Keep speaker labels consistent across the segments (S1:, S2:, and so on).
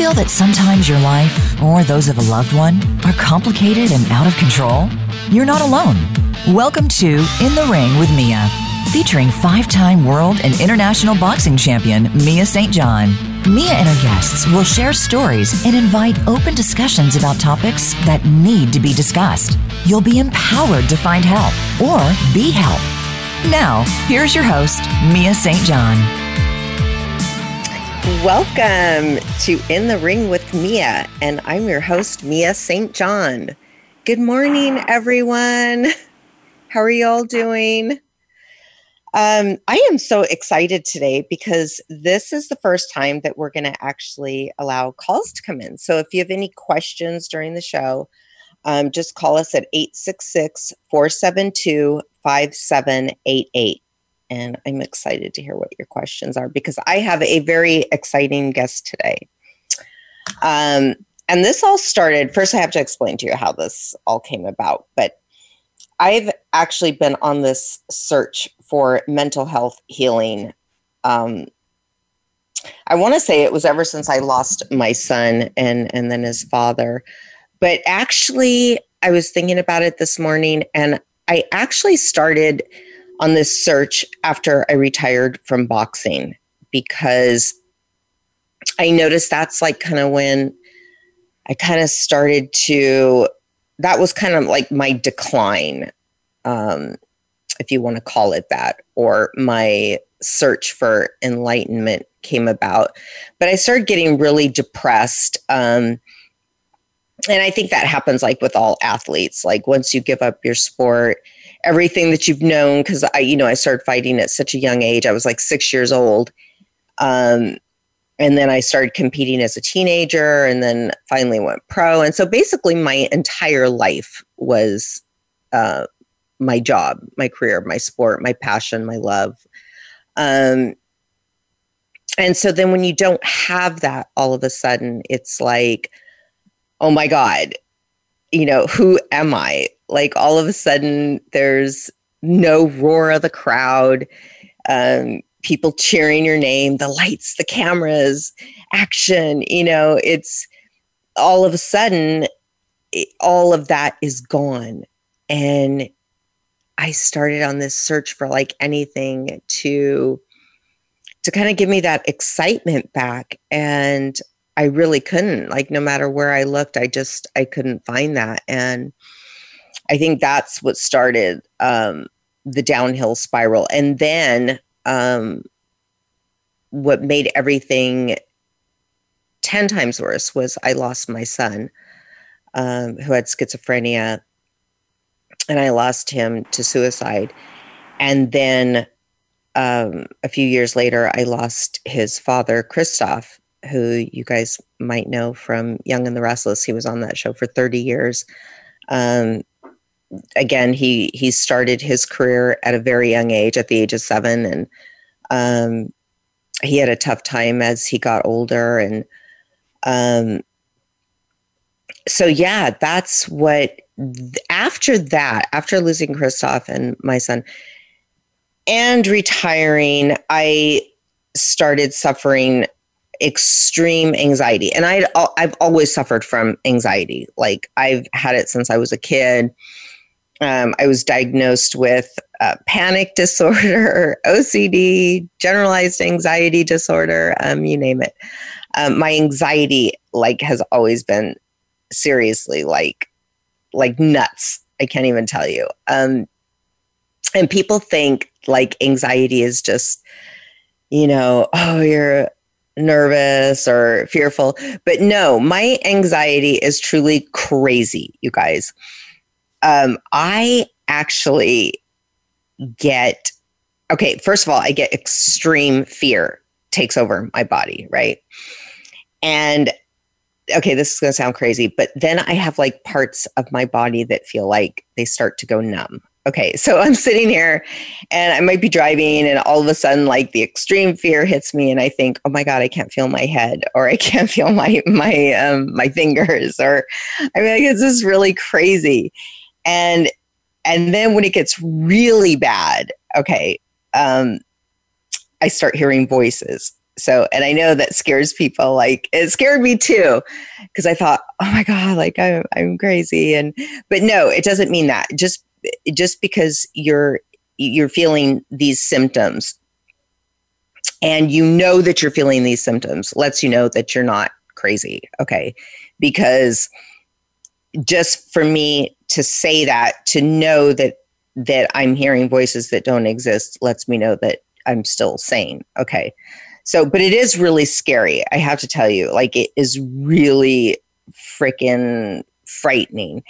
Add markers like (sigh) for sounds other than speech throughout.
S1: feel that sometimes your life, or those of a loved one, are complicated and out of control? You're not alone. Welcome to In the Ring with Mia, featuring five time world and international boxing champion Mia St. John. Mia and her guests will share stories and invite open discussions about topics that need to be discussed. You'll be empowered to find help or be helped. Now, here's your host, Mia St. John.
S2: Welcome to In the Ring with Mia, and I'm your host, Mia St. John. Good morning, everyone. How are you all doing? Um, I am so excited today because this is the first time that we're going to actually allow calls to come in. So if you have any questions during the show, um, just call us at 866 472 5788 and I'm excited to hear what your questions are because I have a very exciting guest today. Um, and this all started, first, I have to explain to you how this all came about, but I've actually been on this search for mental health healing. Um, I want to say it was ever since I lost my son and, and then his father. But actually, I was thinking about it this morning and I actually started on this search after I retired from boxing because I noticed that's like kind of when I kind of started to, that was kind of like my decline, um, if you want to call it that, or my search for enlightenment came about. But I started getting really depressed. Um, and I think that happens like with all athletes. Like once you give up your sport, everything that you've known because i you know i started fighting at such a young age i was like six years old um, and then i started competing as a teenager and then finally went pro and so basically my entire life was uh, my job my career my sport my passion my love um, and so then when you don't have that all of a sudden it's like oh my god you know who am i like all of a sudden there's no roar of the crowd um, people cheering your name the lights the cameras action you know it's all of a sudden it, all of that is gone and i started on this search for like anything to to kind of give me that excitement back and i really couldn't like no matter where i looked i just i couldn't find that and I think that's what started um, the downhill spiral. And then um, what made everything 10 times worse was I lost my son um, who had schizophrenia and I lost him to suicide. And then um, a few years later, I lost his father, Kristoff, who you guys might know from Young and the Restless. He was on that show for 30 years. Um, again, he he started his career at a very young age, at the age of seven, and um, he had a tough time as he got older. And um, so, yeah, that's what. After that, after losing Kristoff and my son, and retiring, I started suffering extreme anxiety and i i've always suffered from anxiety like i've had it since i was a kid um, I was diagnosed with uh, panic (laughs) disorder, OCD, generalized anxiety disorder, um, you name it. Um, my anxiety like has always been seriously like like nuts. I can't even tell you. Um, and people think like anxiety is just you know, oh you're nervous or fearful, but no, my anxiety is truly crazy, you guys. Um, I actually get okay, first of all, I get extreme fear takes over my body, right? And okay, this is going to sound crazy, but then I have like parts of my body that feel like they start to go numb. Okay, (laughs) so I'm sitting here and I might be driving, and all of a sudden, like the extreme fear hits me, and I think, oh my God, I can't feel my head, (laughs) or I can't feel my my um, my fingers, or I mean, like, this is really crazy and and then when it gets really bad okay um i start hearing voices so and i know that scares people like it scared me too because i thought oh my god like I'm, I'm crazy and but no it doesn't mean that just just because you're you're feeling these symptoms and you know that you're feeling these symptoms lets you know that you're not crazy okay because just for me to say that, to know that that I'm hearing voices that don't exist lets me know that I'm still sane. Okay. So, but it is really scary. I have to tell you, like, it is really freaking frightening.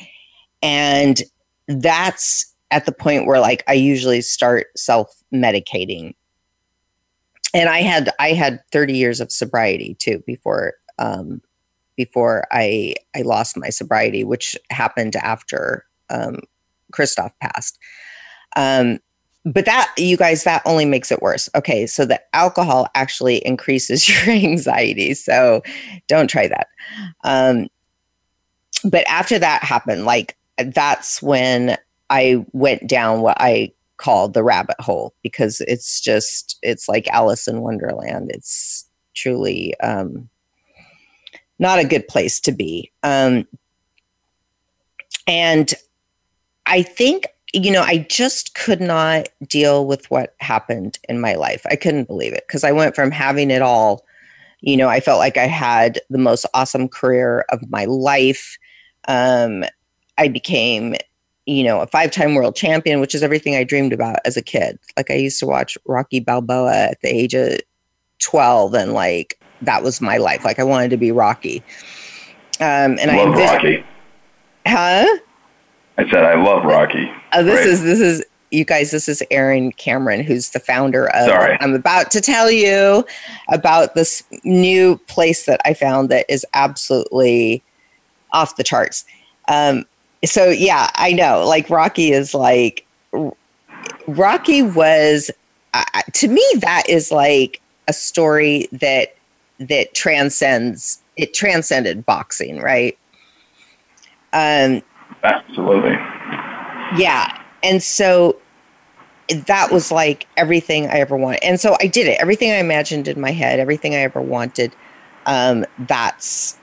S2: And that's at the point where, like, I usually start self medicating. And I had, I had 30 years of sobriety too before um, before I I lost my sobriety, which happened after um, Kristoff passed. Um, but that you guys that only makes it worse okay so the alcohol actually increases (laughs) your anxiety so don't try that um but after that happened like that's when i went down what i called the rabbit hole because it's just it's like alice in wonderland it's truly um not a good place to be. Um, and I think, you know, I just could not deal with what happened in my life. I couldn't believe it because I went from having it all, you know, I felt like I had the most awesome career of my life. Um, I became, you know, a five time world champion, which is everything I dreamed about as a kid. Like I used to watch Rocky Balboa at the age of 12 and like that was my life. Like I wanted to be Rocky.
S3: Um,
S2: and love
S3: I love Rocky.
S2: Huh?
S3: I said I love Rocky.
S2: Oh, this is this is you guys. This is Aaron Cameron, who's the founder of. Sorry. I'm about to tell you about this new place that I found that is absolutely off the charts. Um, so yeah, I know. Like Rocky is like Rocky was uh, to me that is like a story that that transcends it transcended boxing, right?
S3: Um, Absolutely.
S2: Yeah, and so that was like everything I ever wanted, and so I did it. Everything I imagined in my head, everything I ever wanted. Um, that's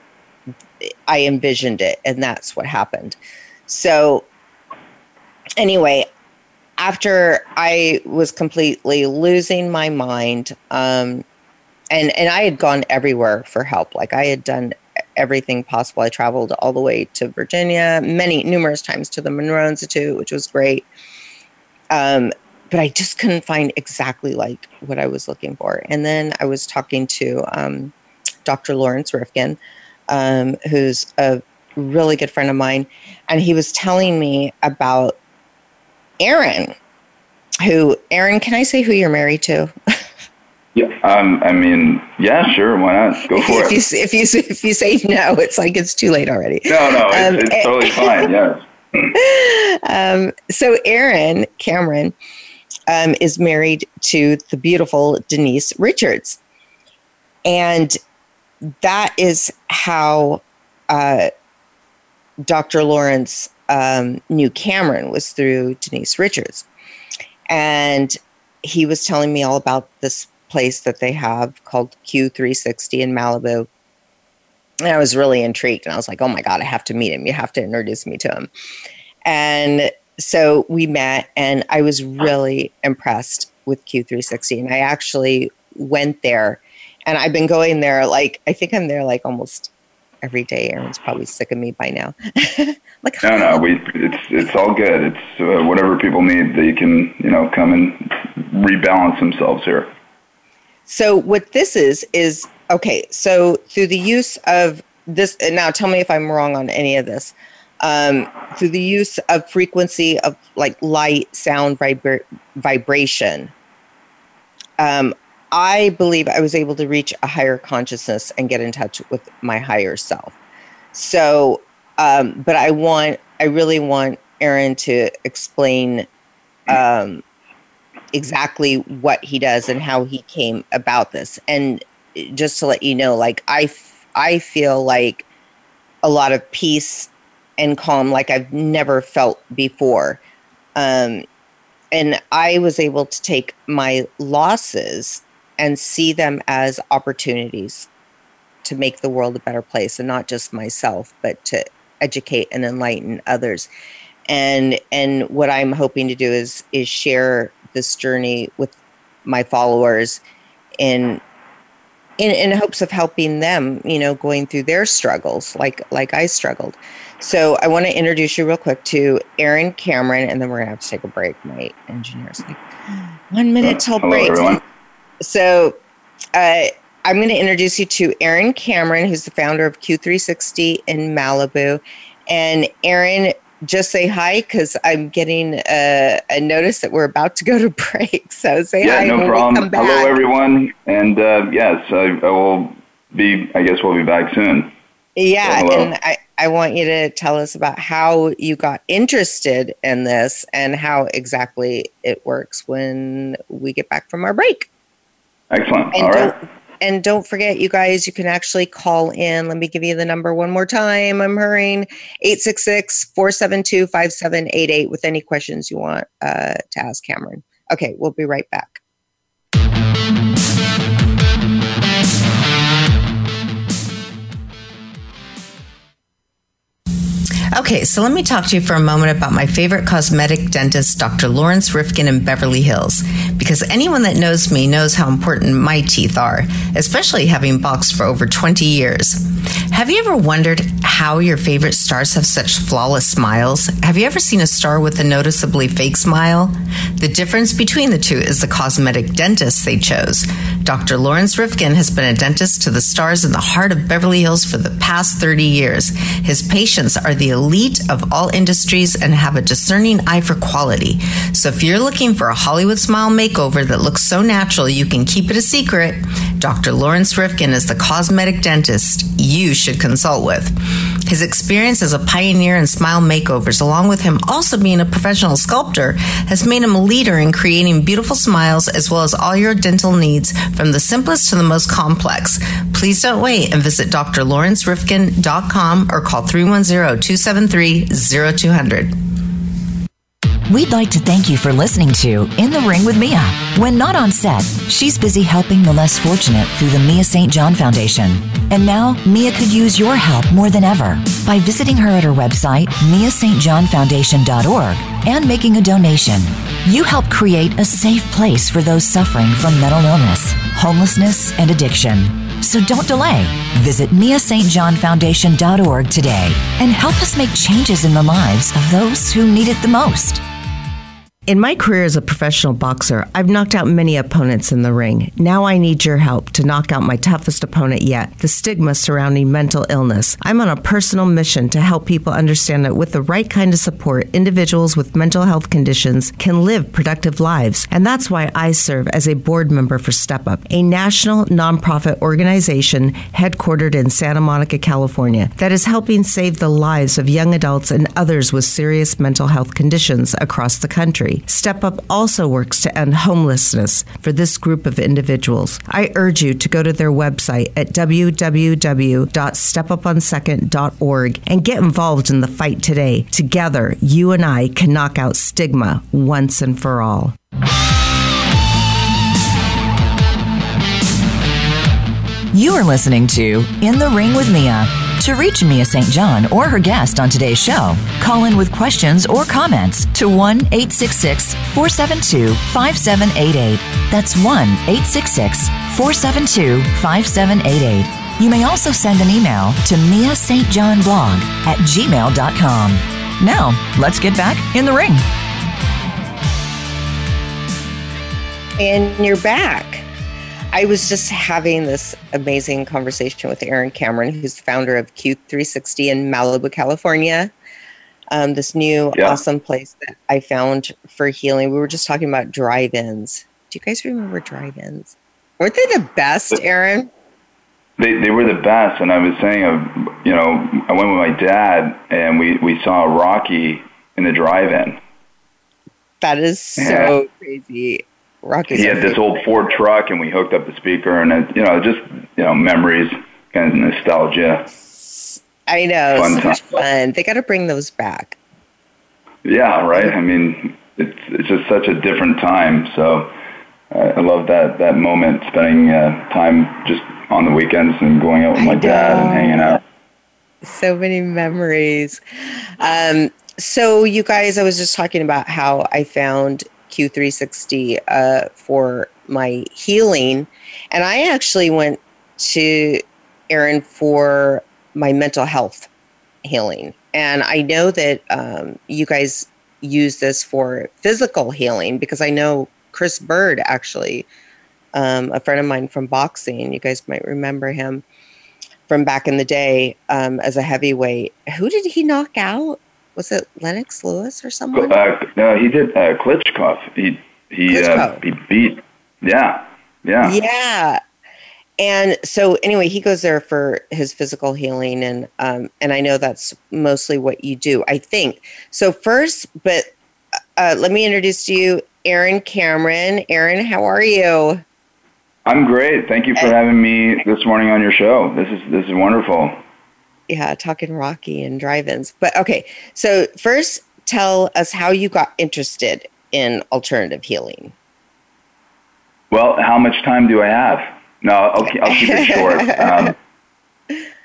S2: I envisioned it, and that's what happened. So, anyway, after I was completely losing my mind, um, and and I had gone everywhere for help. Like I had done everything possible. I traveled all the way to Virginia, many numerous times to the Monroe Institute, which was great. Um, but I just couldn't find exactly like what I was looking for. And then I was talking to um, Dr. Lawrence Rifkin, um, who's a really good friend of mine, and he was telling me about Aaron. Who, Aaron? Can I say who you're married to? (laughs)
S3: Yeah, um, I mean, yeah, sure, why not? Go (laughs) for
S2: if
S3: it.
S2: You, if you if you say no, it's like it's too late already.
S3: No, no, um, it's, it's totally (laughs) fine. Yes. um,
S2: so Aaron Cameron um, is married to the beautiful Denise Richards, and that is how uh, Dr. Lawrence um, knew Cameron was through Denise Richards, and he was telling me all about this place that they have called Q360 in Malibu. And I was really intrigued and I was like, oh my God, I have to meet him. You have to introduce me to him. And so we met and I was really impressed with Q360. And I actually went there and I've been going there like, I think I'm there like almost every day. Aaron's probably sick of me by now.
S3: (laughs) like, no, no, (laughs) we, it's, it's all good. It's uh, whatever people need. They can, you know, come and rebalance themselves here.
S2: So what this is is okay. So through the use of this, now tell me if I'm wrong on any of this. Um, through the use of frequency of like light, sound, vibra- vibration, um, I believe I was able to reach a higher consciousness and get in touch with my higher self. So, um, but I want, I really want Aaron to explain um, exactly what he does and how he came about this. And eh, just to let you know, like I, f- I feel like a lot of peace and calm like I've never felt before. Um, and I was able to take my losses and see them as opportunities to make the world a better place and not just myself, but to educate and enlighten others. And and what I'm hoping to do is is share this journey with my followers in in, in hopes of helping them, you know, going through their struggles like like I struggled. So I want to introduce you real quick to Aaron Cameron, and then we're gonna have to take a break. My engineer's like one minute uh, till Hello, break. Everyone. So uh, I'm going to introduce you to Aaron Cameron, who's the founder of Q360 in Malibu. And Aaron just say hi because I'm getting a, a, notice that we're about to go to (laughs) break. So say
S3: yeah,
S2: hi.
S3: Yeah, no problem. Hello, everyone. And uh, yes, I, I, will be, I guess we'll be back soon.
S2: Yeah. So and I, I want you to tell us about how you got interested in this and how exactly it works when we get back from our break.
S3: Excellent. And All right.
S2: And don't forget, you guys, you can actually call in. Let me give you the number one more time. I'm hurrying 866 472 5788 with any questions you want uh, to ask Cameron. Okay, we'll be right back. Okay, so let me talk to you for a moment about my favorite cosmetic dentist, Dr. Lawrence Rifkin in Beverly Hills, because anyone that knows me knows how important my teeth are, especially having boxed for over 20 years. Have you ever wondered how your favorite stars have such flawless smiles? Have you ever seen a star with a noticeably fake smile? The difference between the two is the cosmetic dentist they chose. Dr. Lawrence Rifkin has been a dentist to the stars in the heart of Beverly Hills for the past 30 years. His patients are the elite of all industries and have a discerning eye for quality. So if you're looking for a Hollywood smile makeover that looks so natural you can keep it a secret, Dr. Lawrence Rifkin is the cosmetic dentist you should consult with. His experience as a pioneer in smile makeovers, along with him also being a professional sculptor, has made him a leader in creating beautiful smiles as well as all your dental needs from the simplest to the most complex. Please don't wait and visit drlawrencerifkin.com or call 310 273 0200.
S1: We'd like to thank you for listening to In the Ring with Mia. When not on set, she's busy helping the less fortunate through the Mia St. John Foundation. And now, Mia could use your help more than ever by visiting her at her website, miastjohnfoundation.org, and making a donation. You help create a safe place for those suffering from mental illness, homelessness, and addiction. So don't delay. Visit MiaSt.JohnFoundation.org today and help us make changes in the lives of those who need it the most.
S2: In my career as a professional boxer, I've knocked out many opponents in the ring. Now I need your help to knock out my toughest opponent yet the stigma surrounding mental illness. I'm on a personal mission to help people understand that with the right kind of support, individuals with mental health conditions can live productive lives. And that's why I serve as a board member for Step Up, a national nonprofit organization headquartered in Santa Monica, California, that is helping save the lives of young adults and others with serious mental health conditions across the country. Step Up also works to end homelessness for this group of individuals. I urge you to go to their website at www.stepuponsecond.org and get involved in the fight today. Together, you and I can knock out stigma once and for all.
S1: You are listening to In the Ring with Mia. To reach Mia St. John or her guest on today's show, call in with questions or comments to 1 866 472 5788. That's 1 866 472 5788. You may also send an email to Mia St. John blog at gmail.com. Now, let's get back in the ring.
S2: And you're back. I was just having this amazing conversation with Aaron Cameron, who's founder of Q360 in Malibu, California. Um, this new yeah. awesome place that I found for healing. We were just talking about drive ins. Do you guys remember drive ins? Weren't they the best, Aaron?
S3: They, they were the best. And I was saying, uh, you know, I went with my dad and we, we saw Rocky in the drive in.
S2: That is so yeah. crazy.
S3: Rockies. He had this old Ford truck, and we hooked up the speaker, and it, you know, just you know, memories and nostalgia.
S2: I know, fun so much fun. They got to bring those back.
S3: Yeah, right. I mean, it's it's just such a different time. So uh, I love that that moment, spending uh, time just on the weekends and going out with I my know. dad and hanging out.
S2: So many memories. Um, so you guys, I was just talking about how I found Q360 uh, for my healing. And I actually went to Aaron for my mental health healing. And I know that um, you guys use this for physical healing because I know Chris Byrd, actually, um, a friend of mine from boxing, you guys might remember him from back in the day um, as a heavyweight. Who did he knock out? was it Lennox Lewis or someone? Uh,
S3: no, he did uh, Klitschko. He he uh, he beat. Yeah, yeah,
S2: yeah. And so, anyway, he goes there for his physical healing, and um, and I know that's mostly what you do, I think. So first, but uh, uh let me introduce to you, Aaron Cameron. Aaron, how are you?
S3: I'm great. Thank you for uh, having me this morning on your show. This is this is wonderful
S2: yeah, talking Rocky and drive-ins. But okay, so first tell us how you got interested in alternative healing.
S3: Well, how much time do I have? No, I'll, I'll keep it short. (laughs) um,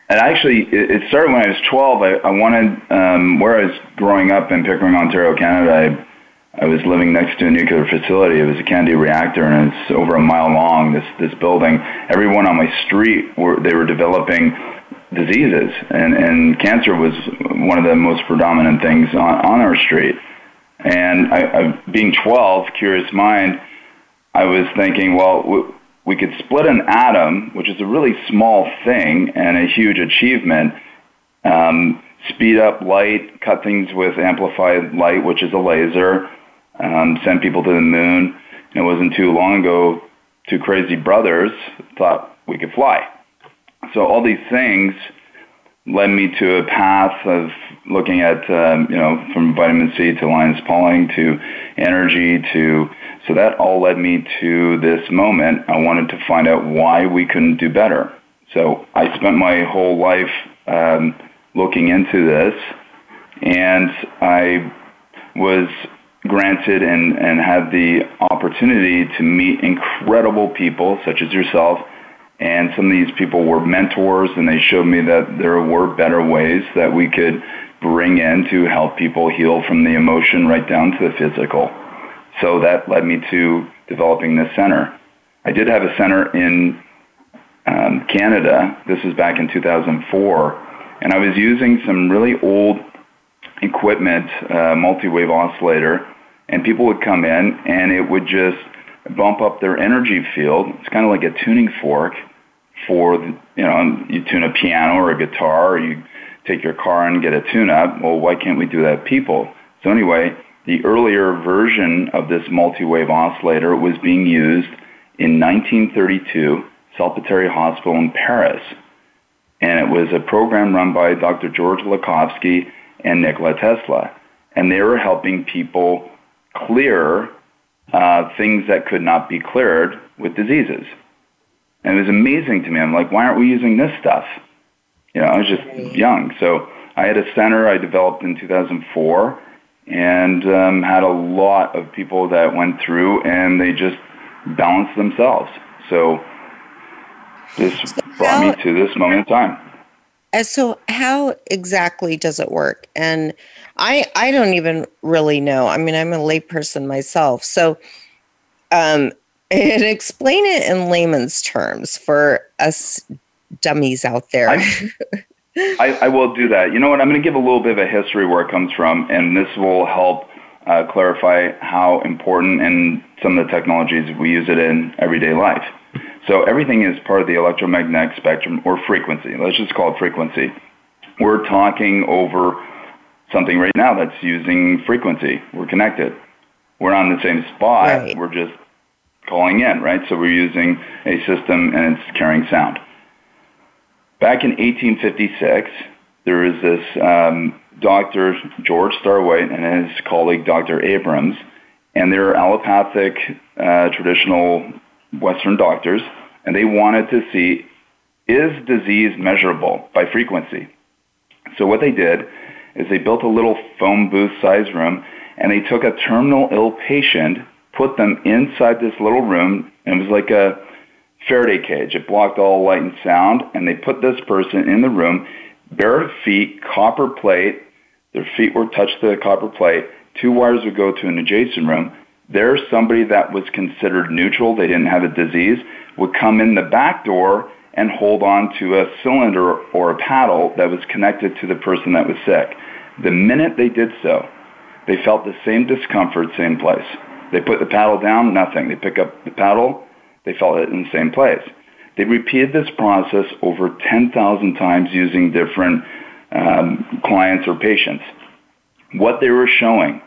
S3: and actually, it, started when I was 12. I, I wanted, um, where I was growing up in Pickering, Ontario, Canada, I, I was living next to a nuclear facility. It was a CANDU reactor, and it's over a mile long, this, this building. Everyone on my street, were, they were developing diseases, and, and cancer was one of the most predominant things on, on our street. And I, I, being 12, curious mind, I was thinking, well, w- we could split an atom, which is a really small thing and a huge achievement, um, speed up light, cut things with amplified light, which is a laser, um, send people to the moon. And it wasn't too long ago, two crazy brothers thought we could fly so all these things led me to a path of looking at um, you know from vitamin C to Linus Pauling to energy to so that all led me to this moment. I wanted to find out why we couldn't do better. So I spent my whole life um, looking into this, and I was granted and, and had the opportunity to meet incredible people such as yourself and some of these people were mentors, and they showed me that there were better ways that we could bring in to help people heal from the emotion right down to the physical. So that led me to developing this center. I did have a center in um, Canada. This was back in 2004. And I was using some really old equipment, uh, multi-wave oscillator, and people would come in and it would just bump up their energy field. It's kind of like a tuning fork for you know you tune a piano or a guitar or you take your car and get a tune up well why can't we do that people so anyway the earlier version of this multi-wave oscillator was being used in 1932 salpêtriere hospital in paris and it was a program run by dr george lakhovsky and nikola tesla and they were helping people clear uh, things that could not be cleared with diseases and it was amazing to me. I'm like, why aren't we using this stuff? You know, I was just young. So I had a center I developed in 2004 and um, had a lot of people that went through and they just balanced themselves. So this so brought how, me to this moment in time.
S2: Uh, so how exactly does it work? And I I don't even really know. I mean, I'm a layperson myself. So um, and explain it in layman's terms for us dummies out there.
S3: I, I, I will do that. You know what? I'm going to give a little bit of a history where it comes from, and this will help uh, clarify how important and some of the technologies we use it in everyday life. So everything is part of the electromagnetic spectrum or frequency. Let's just call it frequency. We're talking over something right now that's using frequency. We're connected. We're not in the same spot. Right. We're just calling in, right? So we're using a system and it's carrying sound. Back in 1856, there was this um, doctor, George Starr White, and his colleague, Dr. Abrams, and they are allopathic uh, traditional Western doctors, and they wanted to see is disease measurable by frequency? So what they did is they built a little phone booth size room and they took a terminal ill patient put them inside this little room, and it was like a Faraday cage. It blocked all light and sound, and they put this person in the room, bare feet, copper plate. Their feet were touched to the copper plate. Two wires would go to an adjacent room. There, somebody that was considered neutral, they didn't have a disease, would come in the back door and hold on to a cylinder or a paddle that was connected to the person that was sick. The minute they did so, they felt the same discomfort, same place. They put the paddle down, nothing. They pick up the paddle, they felt it in the same place. They repeated this process over 10,000 times using different um, clients or patients. What they were showing,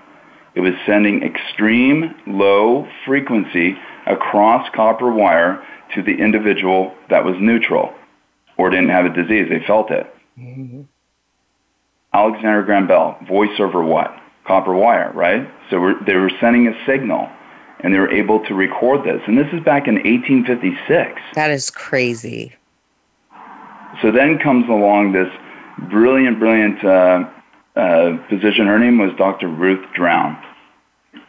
S3: it was sending extreme low frequency across copper wire to the individual that was neutral or didn't have a disease. They felt it. Mm-hmm. Alexander Graham Bell, voice over what? copper wire, right? So we're, they were sending a signal and they were able to record this. And this is back in 1856.
S2: That is crazy.
S3: So then comes along this brilliant, brilliant uh, uh, physician. Her name was Dr. Ruth Drown.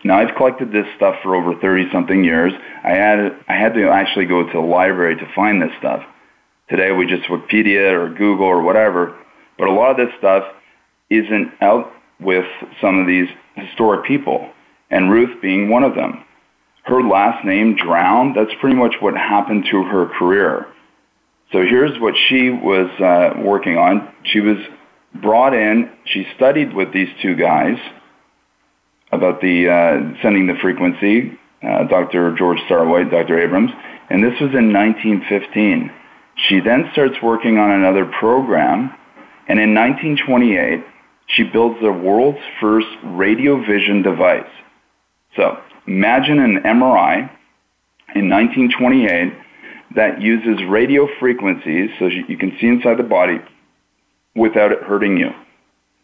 S3: Now I've collected this stuff for over 30 something years. I had, I had to actually go to the library to find this stuff. Today we just Wikipedia or Google or whatever, but a lot of this stuff isn't out with some of these historic people, and Ruth being one of them. Her last name, drowned. that's pretty much what happened to her career. So here's what she was uh, working on. She was brought in, she studied with these two guys about the uh, sending the frequency, uh, Dr. George Starr White, Dr. Abrams, and this was in 1915. She then starts working on another program, and in 1928, she builds the world's first radio vision device. So imagine an MRI in 1928 that uses radio frequencies so you can see inside the body without it hurting you.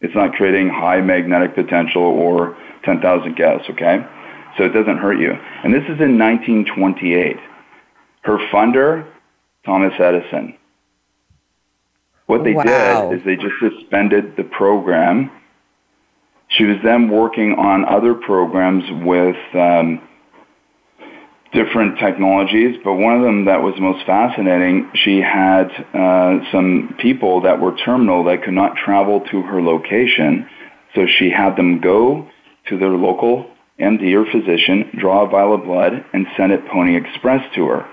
S3: It's not creating high magnetic potential or 10,000 Gauss, okay? So it doesn't hurt you. And this is in 1928. Her funder, Thomas Edison. What they wow. did is they just suspended the program. She was then working on other programs with um, different technologies, but one of them that was most fascinating, she had uh, some people that were terminal that could not travel to her location. So she had them go to their local MD or physician, draw a vial of blood, and send it Pony Express to her.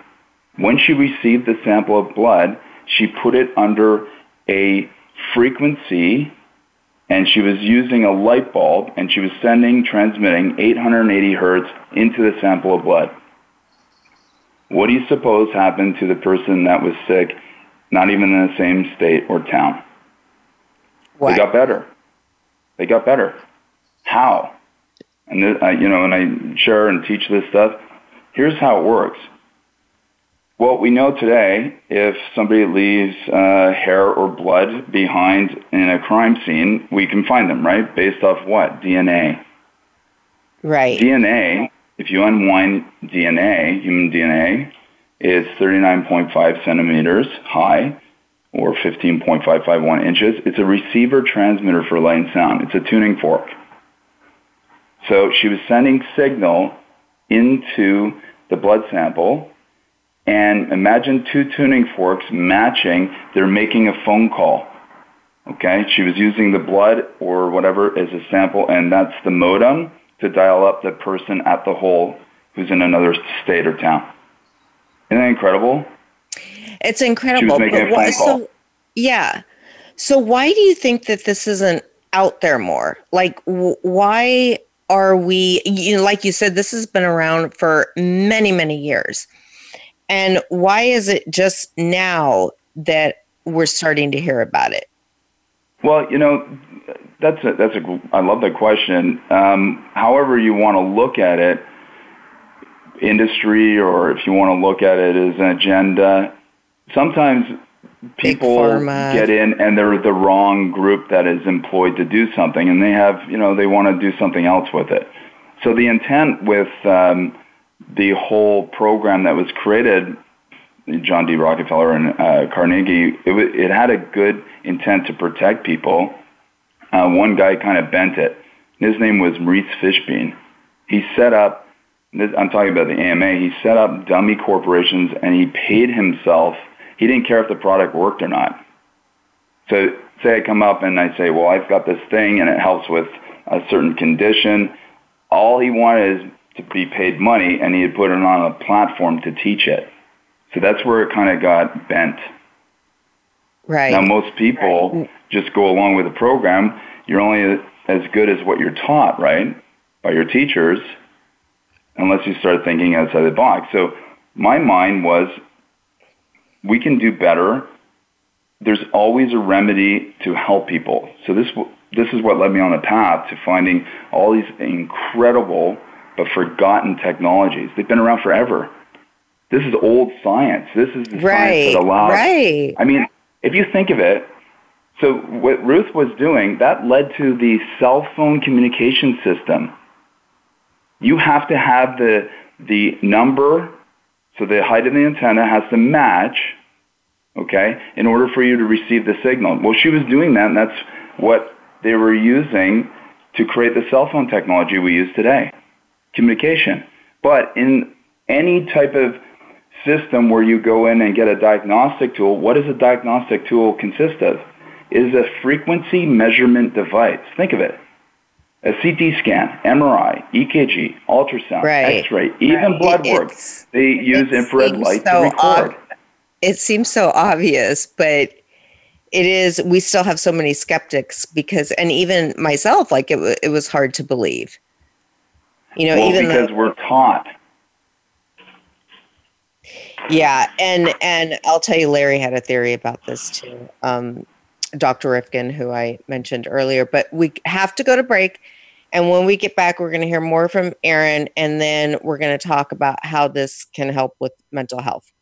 S3: When she received the sample of blood, she put it under a frequency and she was using a light bulb and she was sending, transmitting 880 hertz into the sample of blood. What do you suppose happened to the person that was sick, not even in the same state or town? What? They got better. They got better. How? And, uh, you know, and I share and teach this stuff. Here's how it works. Well, we know today if somebody leaves uh, hair or blood behind in a crime scene, we can find them, right? Based off what? DNA.
S2: Right.
S3: DNA, if you unwind DNA, human DNA, is 39.5 centimeters high or 15.551 inches. It's a receiver transmitter for light and sound. It's a tuning fork. So she was sending signal into the blood sample and imagine two tuning forks matching. They're making a phone call. Okay, she was using the blood or whatever as a sample, and that's the modem to dial up the person at the hole who's in another state or town. Isn't that incredible?
S2: It's incredible. but why, So, yeah. So why do you think that this isn't out there more? Like, w- why are we? You know, like you said, this has been around for many, many years. And why is it just now that we're starting to hear about it?
S3: Well, you know, that's a, that's a I love that question. Um, however, you want to look at it, industry, or if you want to look at it as an agenda, sometimes people get in and they're the wrong group that is employed to do something, and they have you know they want to do something else with it. So the intent with um, the whole program that was created, John D. Rockefeller and uh, Carnegie, it, w- it had a good intent to protect people. Uh, one guy kind of bent it. His name was Maurice Fishbein. He set up, this, I'm talking about the AMA, he set up dummy corporations and he paid himself. He didn't care if the product worked or not. So say I come up and I say, well, I've got this thing and it helps with a certain condition. All he wanted is to be paid money, and he had put it on a platform to teach it. So that's where it kind of got bent.
S2: Right.
S3: Now, most people right. just go along with the program. You're only as good as what you're taught, right, by your teachers, unless you start thinking outside the box. So my mind was, we can do better. There's always a remedy to help people. So this this is what led me on the path to finding all these incredible but forgotten technologies. They've been around forever. This is old science. This is the right, science that allows. Right. I mean, if you think of it, so what Ruth was doing, that led to the cell phone communication system. You have to have the, the number, so the height of the antenna has to match, okay, in order for you to receive the signal. Well, she was doing that, and that's what they were using to create the cell phone technology we use today communication. But in any type of system where you go in and get a diagnostic tool, what does a diagnostic tool consist of? It is a frequency measurement device. Think of it. A CT scan, MRI, EKG, ultrasound, right. X-ray, even right. blood work. It's, they use infrared light so to record. Ob-
S2: it seems so obvious, but it is. We still have so many skeptics because, and even myself, like it, it was hard to believe
S3: you know, well, even because we're taught.
S2: Yeah, and and I'll tell you, Larry had a theory about this too. Um, Dr. Rifkin, who I mentioned earlier, but we have to go to break. And when we get back, we're going to hear more from Aaron, and then we're going to talk about how this can help with mental health.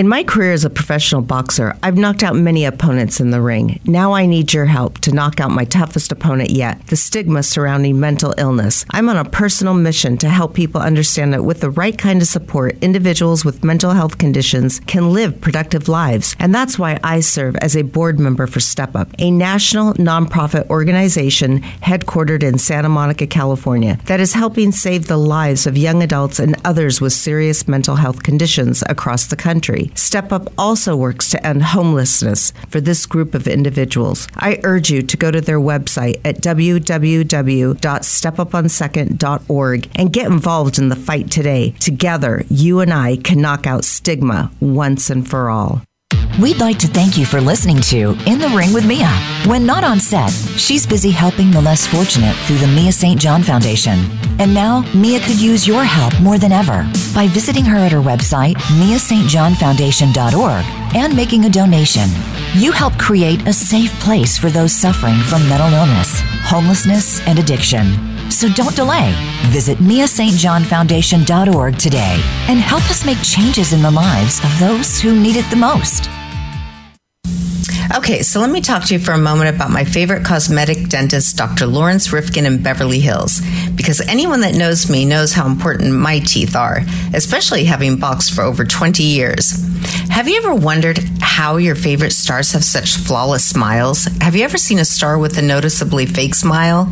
S2: In my career as a professional boxer, I've knocked out many opponents in the ring. Now I need your help to knock out my toughest opponent yet the stigma surrounding mental illness. I'm on a personal mission to help people understand that with the right kind of support, individuals with mental health conditions can live productive lives. And that's why I serve as a board member for Step Up, a national nonprofit organization headquartered in Santa Monica, California, that is helping save the lives of young adults and others with serious mental health conditions across the country. Step Up also works to end homelessness for this group of individuals. I urge you to go to their website at www.stepuponsecond.org and get involved in the fight today. Together, you and I can knock out stigma once and for all.
S1: We'd like to thank you for listening to In the Ring with Mia. When not on set, she's busy helping the less fortunate through the Mia St. John Foundation. And now, Mia could use your help more than ever by visiting her at her website, miastjohnfoundation.org, and making a donation. You help create a safe place for those suffering from mental illness, homelessness, and addiction. So don't delay. Visit MiaSt.JohnFoundation.org today and help us make changes in the lives of those who need it the most.
S2: Okay, so let me talk to you for a moment about my favorite cosmetic dentist, Dr. Lawrence Rifkin in Beverly Hills, because anyone that knows me knows how important my teeth are, especially having boxed for over 20 years. Have you ever wondered how your favorite stars have such flawless smiles? Have you ever seen a star with a noticeably fake smile?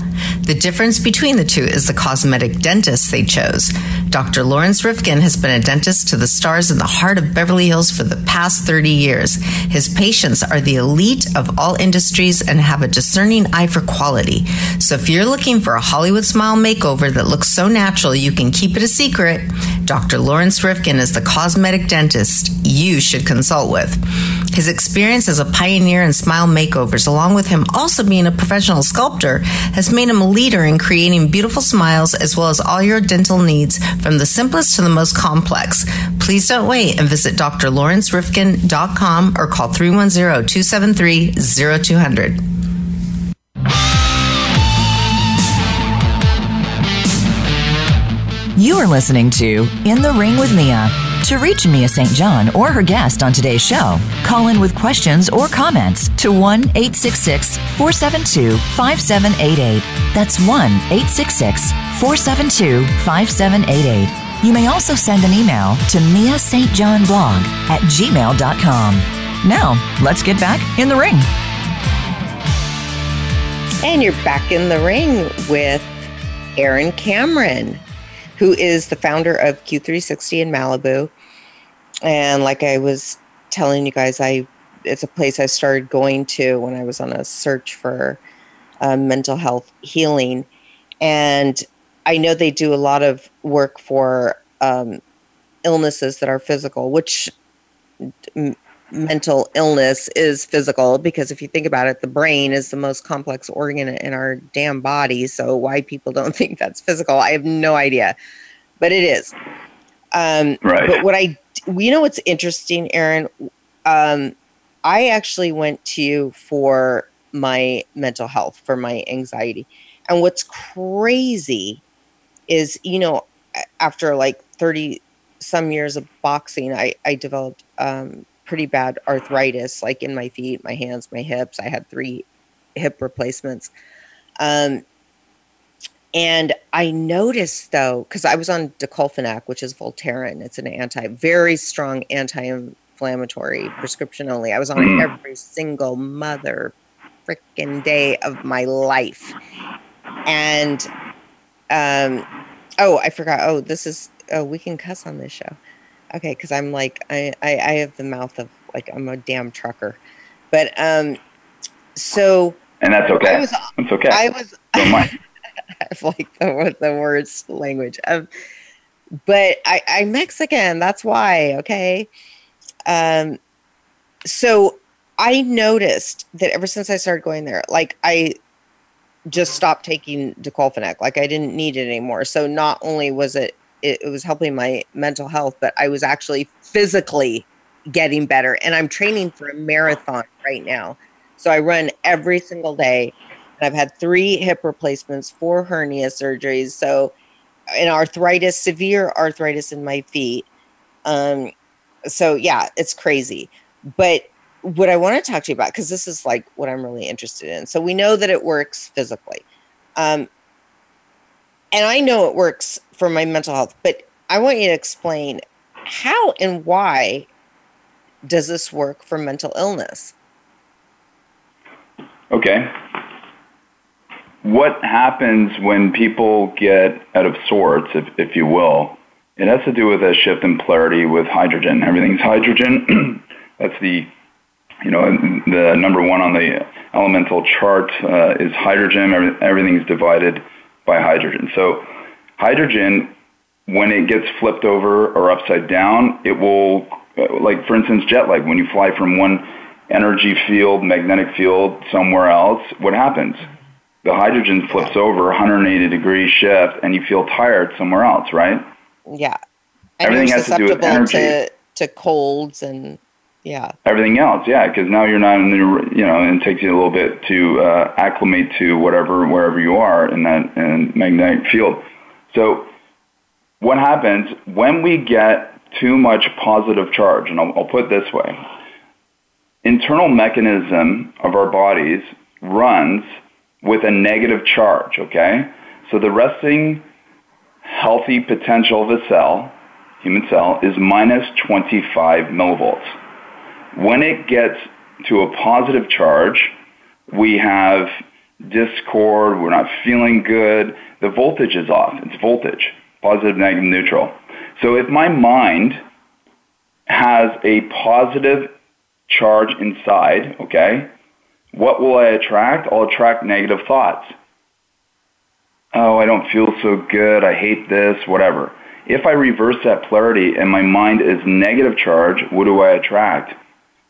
S2: The difference between the two is the cosmetic dentist they chose. Dr. Lawrence Rifkin has been a dentist to the stars in the heart of Beverly Hills for the past 30 years. His patients are the elite of all industries and have a discerning eye for quality. So if you're looking for a Hollywood smile makeover that looks so natural you can keep it a secret, Dr. Lawrence Rifkin is the cosmetic dentist you should consult with. His experience as a pioneer in smile makeovers, along with him also being a professional sculptor, has made him a leader in creating beautiful smiles as well as all your dental needs from the simplest to the most complex. Please don't wait and visit drlawrencerifkin.com or call 310 273 0200.
S1: You are listening to In the Ring with Mia to reach Mia St. John or her guest on today's show, call in with questions or comments to 1 866 472 5788. That's 1 866 472 5788. You may also send an email to Mia St. John blog at gmail.com. Now, let's get back in the ring.
S2: And you're back in the ring with Aaron Cameron, who is the founder of Q360 in Malibu and like I was telling you guys, I it's a place I started going to when I was on a search for uh, mental health healing, and I know they do a lot of work for um, illnesses that are physical, which m- mental illness is physical because if you think about it, the brain is the most complex organ in our damn body. So why people don't (laughs) think that's physical, I have no idea, but it is. Um, right. But what I, you know, what's interesting, Aaron, um, I actually went to you for my mental health, for my anxiety. And what's crazy is, you know, after like 30 some years of boxing, I, I developed um, pretty bad arthritis, like in my feet, my hands, my hips. I had three hip replacements. Um, and I noticed though, because I was on Diclofenac, which is Voltaren. It's an anti, very strong anti-inflammatory prescription only. I was on mm. every single mother freaking day of my life. And um, oh, I forgot. Oh, this is oh, we can cuss on this show. Okay, because I'm like I, I I have the mouth of like I'm a damn trucker, but um, so
S3: and that's okay. was, that's okay.
S2: I was. (laughs) I have like the, the language. Um, but I, I'm Mexican. That's why. Okay. Um, so I noticed that ever since I started going there, like I just stopped taking diclofenac. Like I didn't need it anymore. So not only was it, it, it was helping my mental health, but I was actually physically getting better. And I'm training for a marathon right now. So I run every single day I've had three hip replacements, four hernia surgeries. So, and arthritis, severe arthritis in my feet. Um, so, yeah, it's crazy. But what I want to talk to you about, because this is like what I'm really interested in. So, we know that it works physically. Um, and I know it works for my mental health, but I want you to explain how and why does this work for mental illness?
S3: Okay what happens when people get out of sorts, if, if you will. It has to do with a shift in polarity with hydrogen. Everything's hydrogen. (clears throat) That's the you know the number one on the elemental chart uh, is hydrogen. everything's divided by hydrogen. So hydrogen, when it gets flipped over or upside down, it will uh, like for instance jet lag. When you fly from one energy field, magnetic field somewhere else, what happens? the hydrogen flips over 180 degree shift and you feel tired somewhere else, right?
S2: Yeah. And
S3: Everything has
S2: to do
S3: with energy.
S2: To, to colds and yeah.
S3: Everything else, yeah, because now you're not in the, you know, and it takes you a little bit to uh, acclimate to whatever, wherever you are in that in magnetic field. So what happens when we get too much positive charge, and I'll, I'll put this way, internal mechanism of our bodies runs with a negative charge, okay? So the resting healthy potential of a cell, human cell, is minus 25 millivolts. When it gets to a positive charge, we have discord, we're not feeling good, the voltage is off. It's voltage, positive, negative, neutral. So if my mind has a positive charge inside, okay, what will I attract? I'll attract negative thoughts. Oh, I don't feel so good. I hate this, whatever. If I reverse that polarity and my mind is negative charge, what do I attract?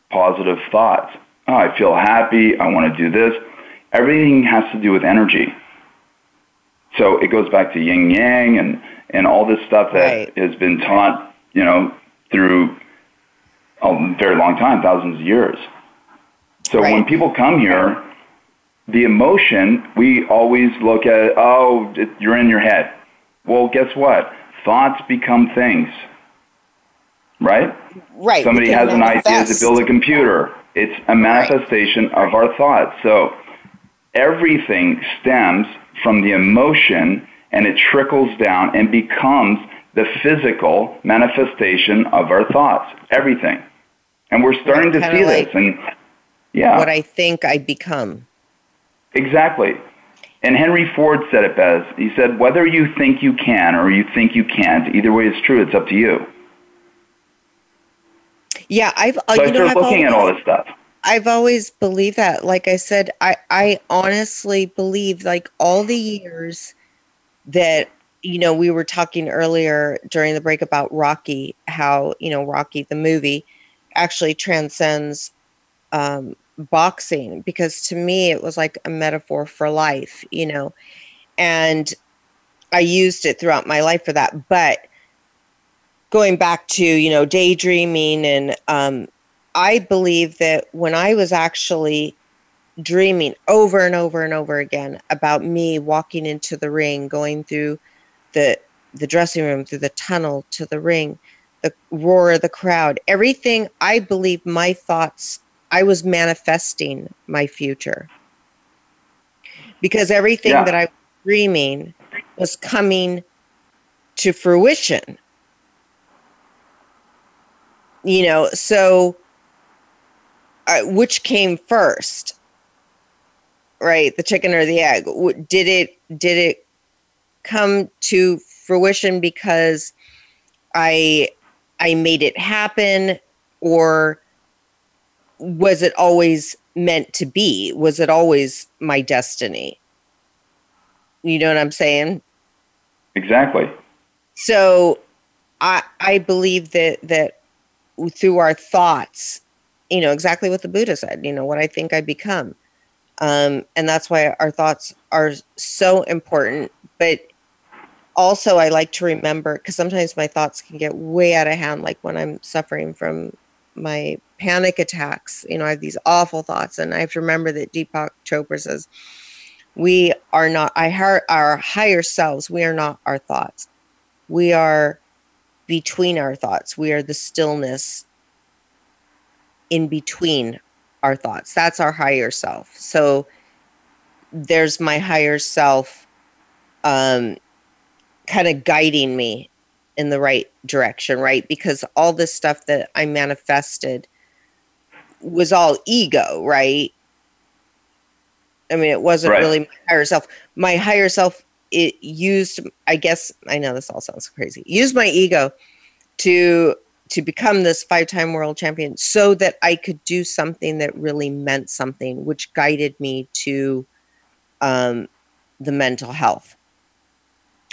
S3: Positive thoughts. Oh, I feel happy. I want to do this. Everything has to do with energy. So it goes back to yin yang and, and all this stuff that right. has been taught, you know, through a very long time, thousands of years. So right. when people come here, the emotion, we always look at, oh, you're in your head. Well, guess what? Thoughts become things, right?
S2: Right.
S3: Somebody has manifest. an idea to build a computer. It's a manifestation right. of our thoughts. So everything stems from the emotion and it trickles down and becomes the physical manifestation of our thoughts. Everything. And we're starting to see like, this. And
S2: yeah. what I think I become.
S3: Exactly. And Henry Ford said it best. He said, whether you think you can or you think you can't, either way it's true. It's up to you.
S2: Yeah, I've uh, so you
S3: I know,
S2: I've looking
S3: always, at all this stuff.
S2: I've always believed that. Like I said, I I honestly believe like all the years that you know we were talking earlier during the break about Rocky, how you know Rocky the movie actually transcends um, boxing because to me it was like a metaphor for life, you know. And I used it throughout my life for that. But going back to, you know, daydreaming and um, I believe that when I was actually dreaming over and over and over again about me walking into the ring, going through the the dressing room, through the tunnel to the ring, the roar of the crowd, everything I believe my thoughts I was manifesting my future because everything yeah. that I was dreaming was coming to fruition. You know, so uh, which came first? Right, the chicken or the egg? Did it did it come to fruition because I I made it happen or was it always meant to be? Was it always my destiny? You know what I'm saying?
S3: Exactly.
S2: So I I believe that that through our thoughts, you know, exactly what the Buddha said, you know, what I think I become. Um, and that's why our thoughts are so important. But also, I like to remember because sometimes my thoughts can get way out of hand, like when I'm suffering from my panic attacks. You know, I have these awful thoughts, and I have to remember that Deepak Chopra says, "We are not our our higher selves. We are not our thoughts. We are between our thoughts. We are the stillness in between our thoughts. That's our higher self. So there's my higher self." Um, kind of guiding me in the right direction, right? Because all this stuff that I manifested was all ego, right? I mean, it wasn't right. really my higher self. My higher self it used I guess I know this all sounds crazy. Used my ego to to become this five-time world champion so that I could do something that really meant something, which guided me to um, the mental health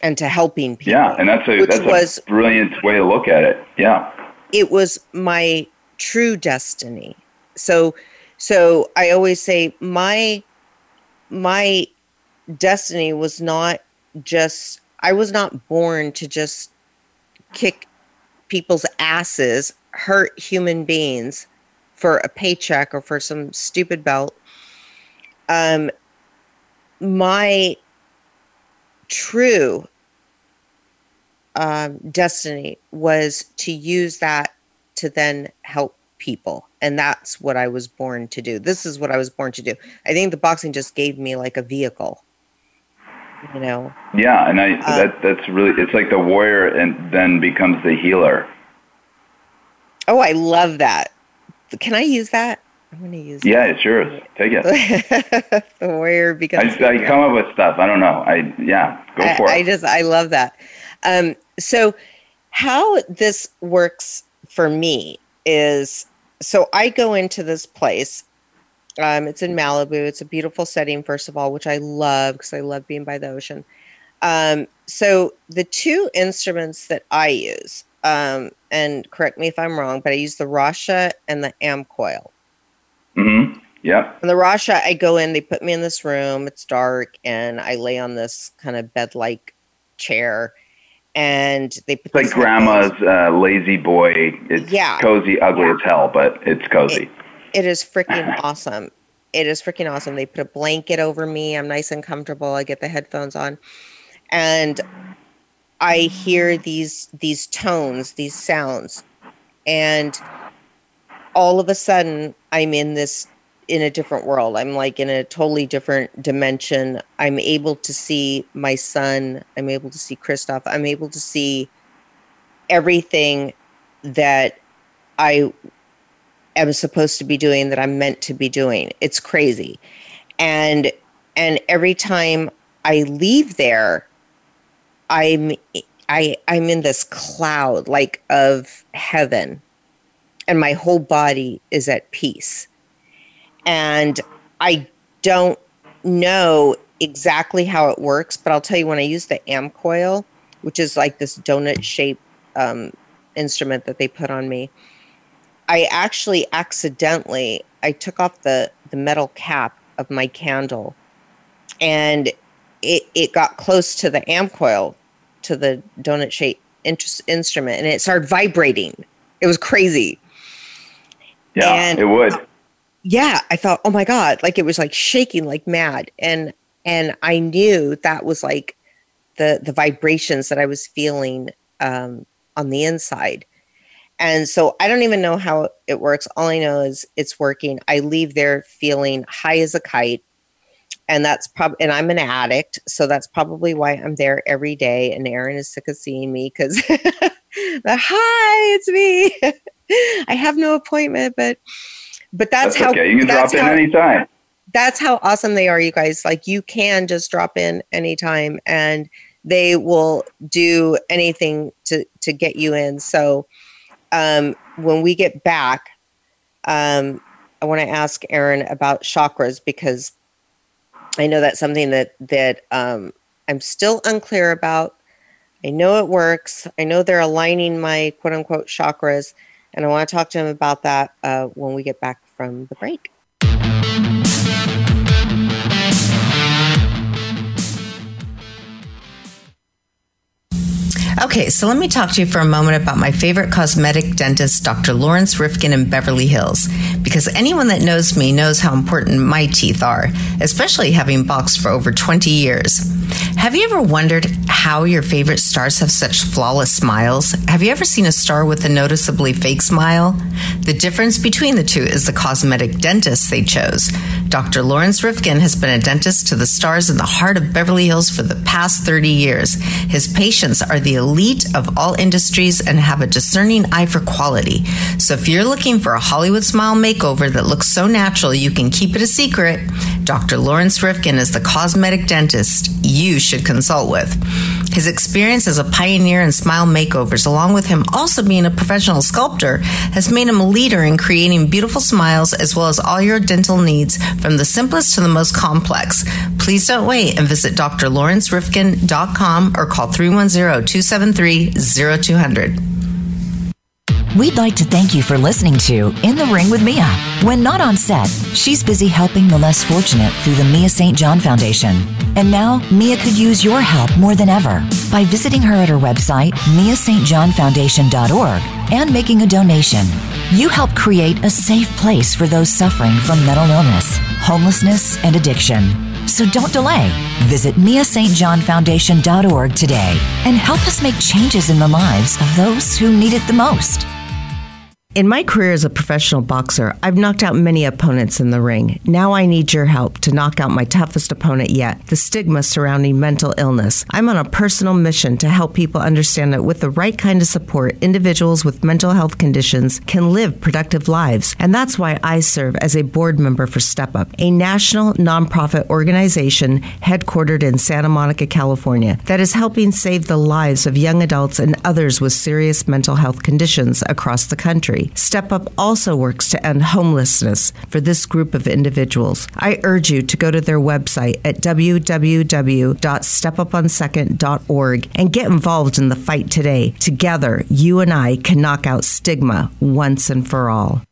S2: and to helping people.
S3: Yeah, and that's a that's was, a brilliant way to look at it. Yeah.
S2: It was my true destiny. So so I always say my my destiny was not just I was not born to just kick people's asses, hurt human beings for a paycheck or for some stupid belt. Um my true um, destiny was to use that to then help people. And that's what I was born to do. This is what I was born to do. I think the boxing just gave me like a vehicle, you know?
S3: Yeah. And I, uh, that, that's really, it's like the warrior and then becomes the healer.
S2: Oh, I love that. Can I use that? I'm going to use.
S3: Yeah, it's yours. Take
S2: it. (laughs) Warrior becomes. I, I
S3: come up with stuff. I don't know. I yeah, go
S2: I,
S3: for it. I
S2: just I love that. Um, so, how this works for me is so I go into this place. Um, it's in Malibu. It's a beautiful setting, first of all, which I love because I love being by the ocean. Um, so the two instruments that I use, um, and correct me if I'm wrong, but I use the Rasha and the Amcoil.
S3: Yeah.
S2: In the Rasha, I go in, they put me in this room, it's dark, and I lay on this kind of bed like chair. And they put
S3: like grandma's uh, lazy boy. It's yeah. cozy, ugly yeah. as hell, but it's cozy.
S2: it, it is freaking (laughs) awesome. It is freaking awesome. They put a blanket over me. I'm nice and comfortable. I get the headphones on. And I hear these these tones, these sounds, and all of a sudden I'm in this in a different world. I'm like in a totally different dimension. I'm able to see my son. I'm able to see Kristoff. I'm able to see everything that I am supposed to be doing that I'm meant to be doing. It's crazy. And and every time I leave there, I'm I I'm in this cloud like of heaven and my whole body is at peace and I don't know exactly how it works, but I'll tell you when I use the Amcoil, which is like this donut shaped um, instrument that they put on me. I actually accidentally I took off the the metal cap of my candle, and it it got close to the Amcoil, to the donut shaped instrument, and it started vibrating. It was crazy.
S3: Yeah, and it would
S2: yeah, I thought, oh my God, like it was like shaking like mad. And and I knew that was like the the vibrations that I was feeling um on the inside. And so I don't even know how it works. All I know is it's working. I leave there feeling high as a kite. And that's probably, and I'm an addict. So that's probably why I'm there every day. And Aaron is sick of seeing me because, (laughs) hi, it's me. (laughs) I have no appointment, but but that's, that's how okay.
S3: you can drop how, in anytime.
S2: That's how awesome they are, you guys. Like you can just drop in anytime and they will do anything to to get you in. So um, when we get back, um, I want to ask Aaron about chakras because I know that's something that that um, I'm still unclear about. I know it works. I know they're aligning my quote unquote chakras, and I want to talk to him about that uh, when we get back from the break. Okay, so let me talk to you for a moment about my favorite cosmetic dentist, Dr. Lawrence Rifkin in Beverly Hills, because anyone that knows me knows how important my teeth are, especially having boxed for over 20 years. Have you ever wondered how your favorite stars have such flawless smiles? Have you ever seen a star with a noticeably fake smile? The difference between the two is the cosmetic dentist they chose. Dr. Lawrence Rifkin has been a dentist to the stars in the heart of Beverly Hills for the past 30 years. His patients are the elite of all industries and have a discerning eye for quality. So if you're looking for a Hollywood smile makeover that looks so natural you can keep it a secret, Dr. Lawrence Rifkin is the cosmetic dentist you should consult with. His experience as a pioneer in smile makeovers, along with him also being a professional sculptor, has made him a leader in creating beautiful smiles as well as all your dental needs from the simplest to the most complex. Please don't wait and visit drlawrencerifkin.com or call 310 273 0200.
S1: We'd like to thank you for listening to In the Ring with Mia. When not on set, she's busy helping the less fortunate through the Mia St. John Foundation. And now, Mia could use your help more than ever by visiting her at her website, miastjohnfoundation.org, and making a donation. You help create a safe place for those suffering from mental illness, homelessness, and addiction. So don't delay. Visit MiaSt.JohnFoundation.org today and help us make changes in the lives of those who need it the most.
S2: In my career as a professional boxer, I've knocked out many opponents in the ring. Now I need your help to knock out my toughest opponent yet the stigma surrounding mental illness. I'm on a personal mission to help people understand that with the right kind of support, individuals with mental health conditions can live productive lives. And that's why I serve as a board member for Step Up, a national nonprofit organization headquartered in Santa Monica, California, that is helping save the lives of young adults and others with serious mental health conditions across the country. Step Up also works to end homelessness for this group of individuals. I urge you to go to their website at www.stepuponsecond.org and get involved in the fight today. Together, you and I can knock out stigma once and for all.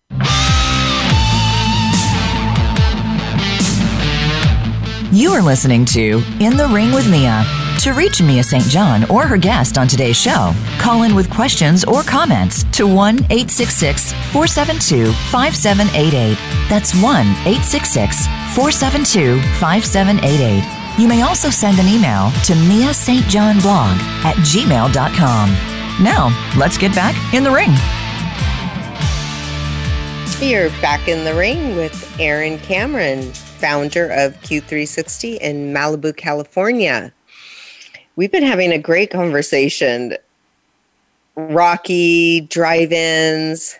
S1: You are listening to In the Ring with Mia. To reach Mia St. John or her guest on today's show, call in with questions or comments to 1 866 472 5788. That's 1 866 472 5788. You may also send an email to Mia St. John blog at gmail.com. Now, let's get back in the ring.
S2: we are back in the ring with Aaron Cameron, founder of Q360 in Malibu, California. We've been having a great conversation. Rocky drive-ins,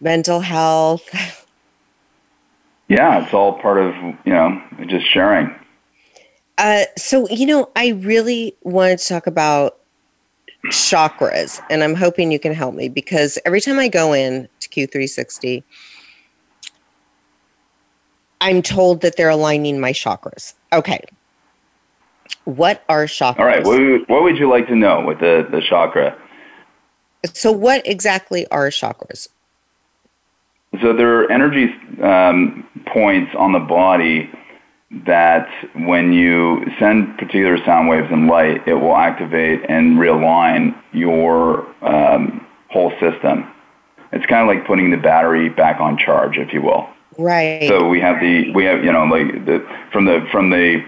S2: mental health. (laughs)
S3: Yeah, it's all part of, you know, just sharing.
S2: Uh, so, you know, I really wanted to talk about chakras, and I'm hoping you can help me because every time I go in to Q360, I'm told that they're aligning my chakras. Okay, what are chakras?
S3: All right. What, would, what would you like to know with the, the chakra?
S2: So, what exactly are chakras?
S3: So, there are energy um, points on the body that when you send particular sound waves and light, it will activate and realign your um, whole system. It's kind of like putting the battery back on charge, if you will.
S2: Right.
S3: So we have the we have you know like the from the from the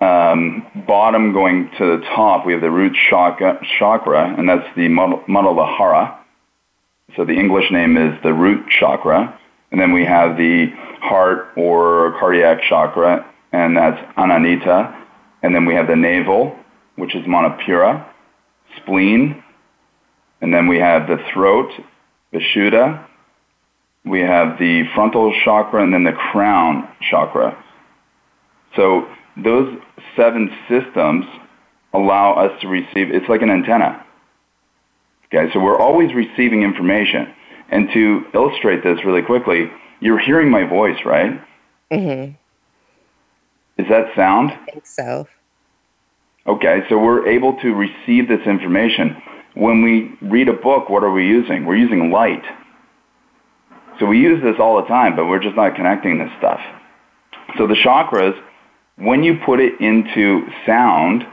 S3: um, bottom going to the top, we have the root chakra, chakra and that's the Muladhara. So the English name is the root chakra. And then we have the heart or cardiac chakra, and that's Ananita. And then we have the navel, which is Manipura, spleen. And then we have the throat, Vishuddha. We have the frontal chakra and then the crown chakra. So those seven systems allow us to receive, it's like an antenna. Okay, so we're always receiving information. And to illustrate this really quickly, you're hearing my voice, right?
S2: Mm-hmm.
S3: Is that sound?
S2: I think so.
S3: Okay, so we're able to receive this information. When we read a book, what are we using? We're using light. So we use this all the time, but we're just not connecting this stuff. So the chakras when you put it into sound,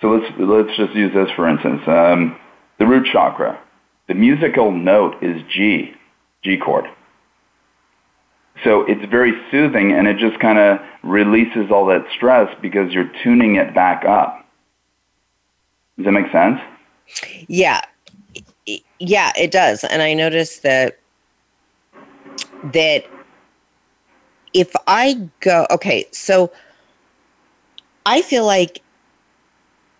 S3: so let's, let's just use this for instance. Um, the root chakra, the musical note is G, G chord. So it's very soothing and it just kind of releases all that stress because you're tuning it back up. Does that make sense?
S2: Yeah. Yeah, it does. And I noticed that that if I go okay, so I feel like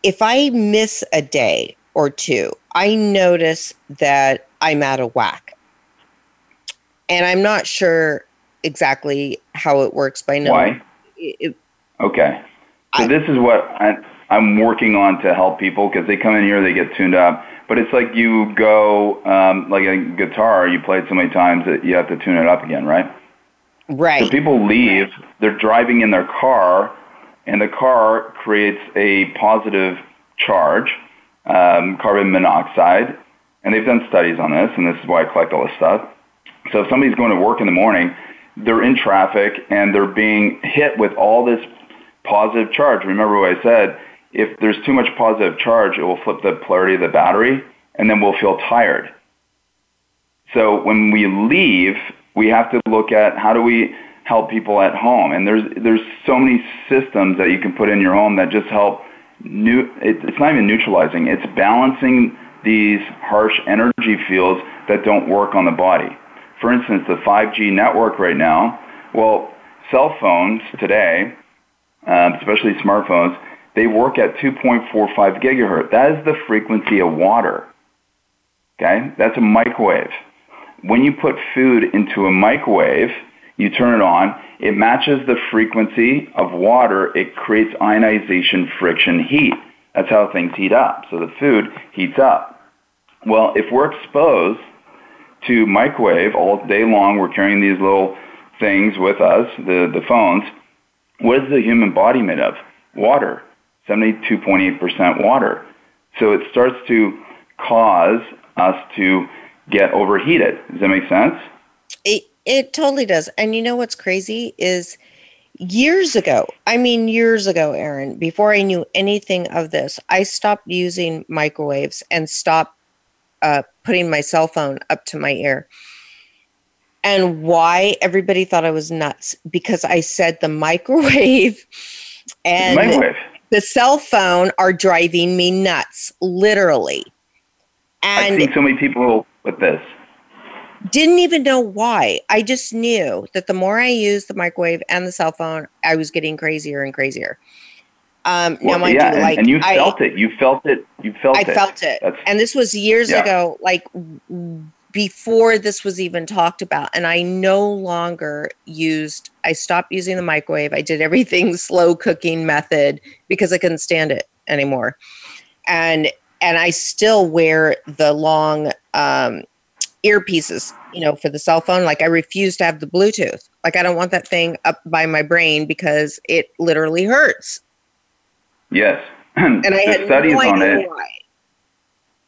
S2: if I miss a day or two, I notice that I'm out of whack. And I'm not sure exactly how it works by now. Why?
S3: It, okay. So I, this is what I, I'm working on to help people because they come in here, they get tuned up. But it's like you go, um, like a guitar, you play it so many times that you have to tune it up again, right?
S2: Right. So
S3: people leave, they're driving in their car, and the car creates a positive charge, um, carbon monoxide, and they've done studies on this, and this is why I collect all this stuff. So if somebody's going to work in the morning, they're in traffic and they're being hit with all this positive charge. Remember what I said, if there's too much positive charge, it will flip the polarity of the battery and then we'll feel tired. So when we leave, we have to look at how do we help people at home. And there's there's so many systems that you can put in your home that just help. New, it's not even neutralizing. It's balancing these harsh energy fields that don't work on the body. For instance, the 5G network right now. Well, cell phones today, um, especially smartphones, they work at 2.45 gigahertz. That is the frequency of water. Okay, that's a microwave. When you put food into a microwave, you turn it on. It matches the frequency of water. It creates ionization friction heat. That's how things heat up. So the food heats up. Well, if we're exposed to microwave all day long, we're carrying these little things with us, the, the phones. What is the human body made of? Water, 72.8% water. So it starts to cause us to get overheated. Does that make sense?
S2: It, it totally does. And you know what's crazy is years ago, I mean, years ago, Aaron, before I knew anything of this, I stopped using microwaves and stopped uh, putting my cell phone up to my ear. And why everybody thought I was nuts because I said the microwave (laughs) and microwave. the cell phone are driving me nuts, literally. And I've
S3: seen so many people with this.
S2: Didn't even know why. I just knew that the more I used the microwave and the cell phone, I was getting crazier and crazier. Um, well, now, yeah, you, and, like,
S3: and, you felt it. You felt it. You felt I it.
S2: I felt it. That's, and this was years yeah. ago, like before this was even talked about. And I no longer used, I stopped using the microwave. I did everything (laughs) slow cooking method because I couldn't stand it anymore. And and I still wear the long um, earpieces, you know, for the cell phone. Like I refuse to have the Bluetooth. Like I don't want that thing up by my brain because it literally hurts.
S3: Yes. (clears throat)
S2: and I had studies no on
S3: it why.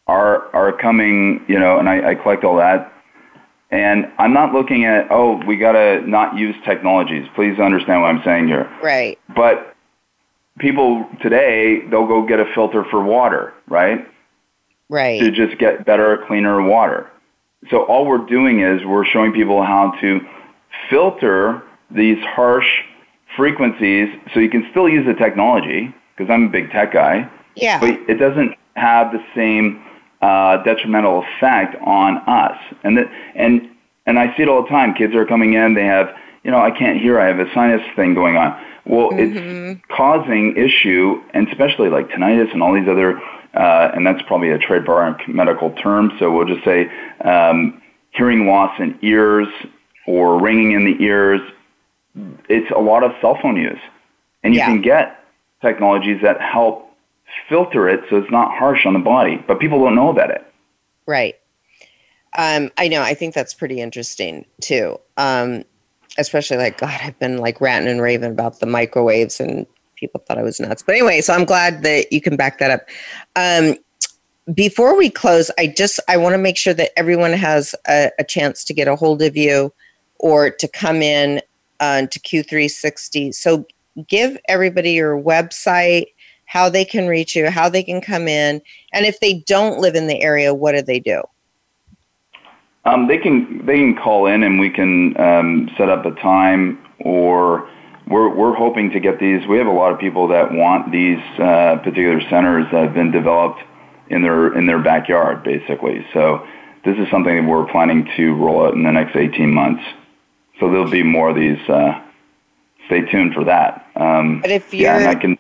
S3: are are coming, you know, and I, I collect all that. And I'm not looking at, oh, we gotta not use technologies. Please understand what I'm saying here.
S2: Right.
S3: But people today, they'll go get a filter for water, right?
S2: Right.
S3: To just get better, cleaner water so all we're doing is we're showing people how to filter these harsh frequencies so you can still use the technology because I'm a big tech guy.
S2: Yeah.
S3: But it doesn't have the same uh, detrimental effect on us. And that, and and I see it all the time. Kids are coming in. They have you know I can't hear. I have a sinus thing going on. Well, mm-hmm. it's causing issue, and especially like tinnitus and all these other, uh, and that's probably a trademark medical term. So we'll just say um, hearing loss in ears or ringing in the ears. It's a lot of cell phone use, and you yeah. can get technologies that help filter it so it's not harsh on the body. But people don't know about it.
S2: Right. Um, I know. I think that's pretty interesting too. Um, especially like God, I've been like ranting and raving about the microwaves, and people thought I was nuts. But anyway, so I'm glad that you can back that up. Um, before we close, I just I want to make sure that everyone has a, a, chance to get a hold of you or to come in uh, to Q360. So give everybody your website, how they can reach you, how they can come in, and if they don't live in the area, what do they do?
S3: Um, they can they can call in and we can um, set up a time or we're we're hoping to get these. We have a lot of people that want these uh, particular centers that have been developed in their in their backyard, basically. So this is something that we're planning to roll out in the next 18 months. So there'll be more of these. Uh, stay tuned for that.
S2: Um, but if you yeah, and I can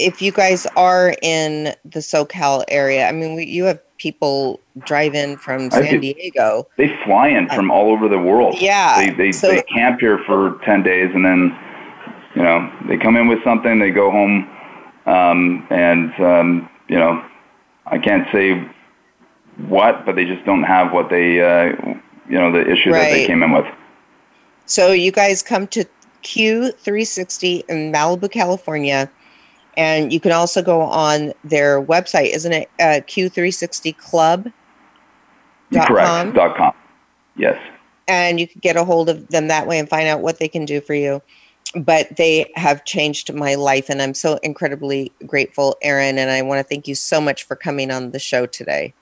S2: if you guys are in the SoCal area, I mean, we, you have people drive in from San do, Diego.
S3: They fly in from all over the world.
S2: Yeah.
S3: They, they, so, they camp here for 10 days and then, you know, they come in with something, they go home, um, and, um, you know, I can't say what, but they just don't have what they, uh, you know, the issue right. that they came in with.
S2: So you guys come to Q360 in Malibu, California and you can also go on their website, isn't it? Uh, Q360club.com.
S3: Correct. Dot com. Yes.
S2: And you can get a hold of them that way and find out what they can do for you. But they have changed my life, and I'm so incredibly grateful, Aaron. And I want to thank you so much for coming on the show today.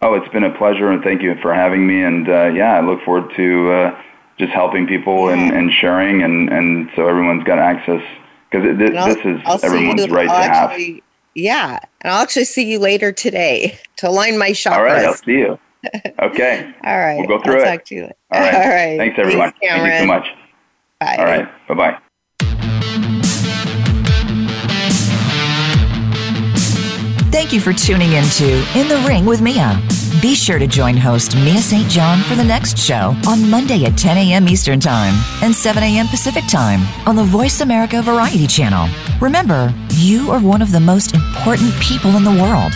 S3: Oh, it's been a pleasure, and thank you for having me. And uh, yeah, I look forward to uh, just helping people and, and sharing, and, and so everyone's got access because th- this is I'll everyone's you, right I'll actually,
S2: Yeah, and I'll actually see you later today (laughs) to align my shop.
S3: All right, I'll see you. (laughs) Okay.
S2: All right.
S3: We'll go through I'll it.
S2: Talk to you. All
S3: right. (laughs) All right. Thanks everyone. Thank you so much. Bye. All right. Bye bye.
S1: Thank you for tuning in to In the Ring with Mia. Be sure to join host Mia St. John for the next show on Monday at 10 a.m. Eastern Time and 7 a.m. Pacific Time on the Voice America Variety Channel. Remember, you are one of the most important people in the world.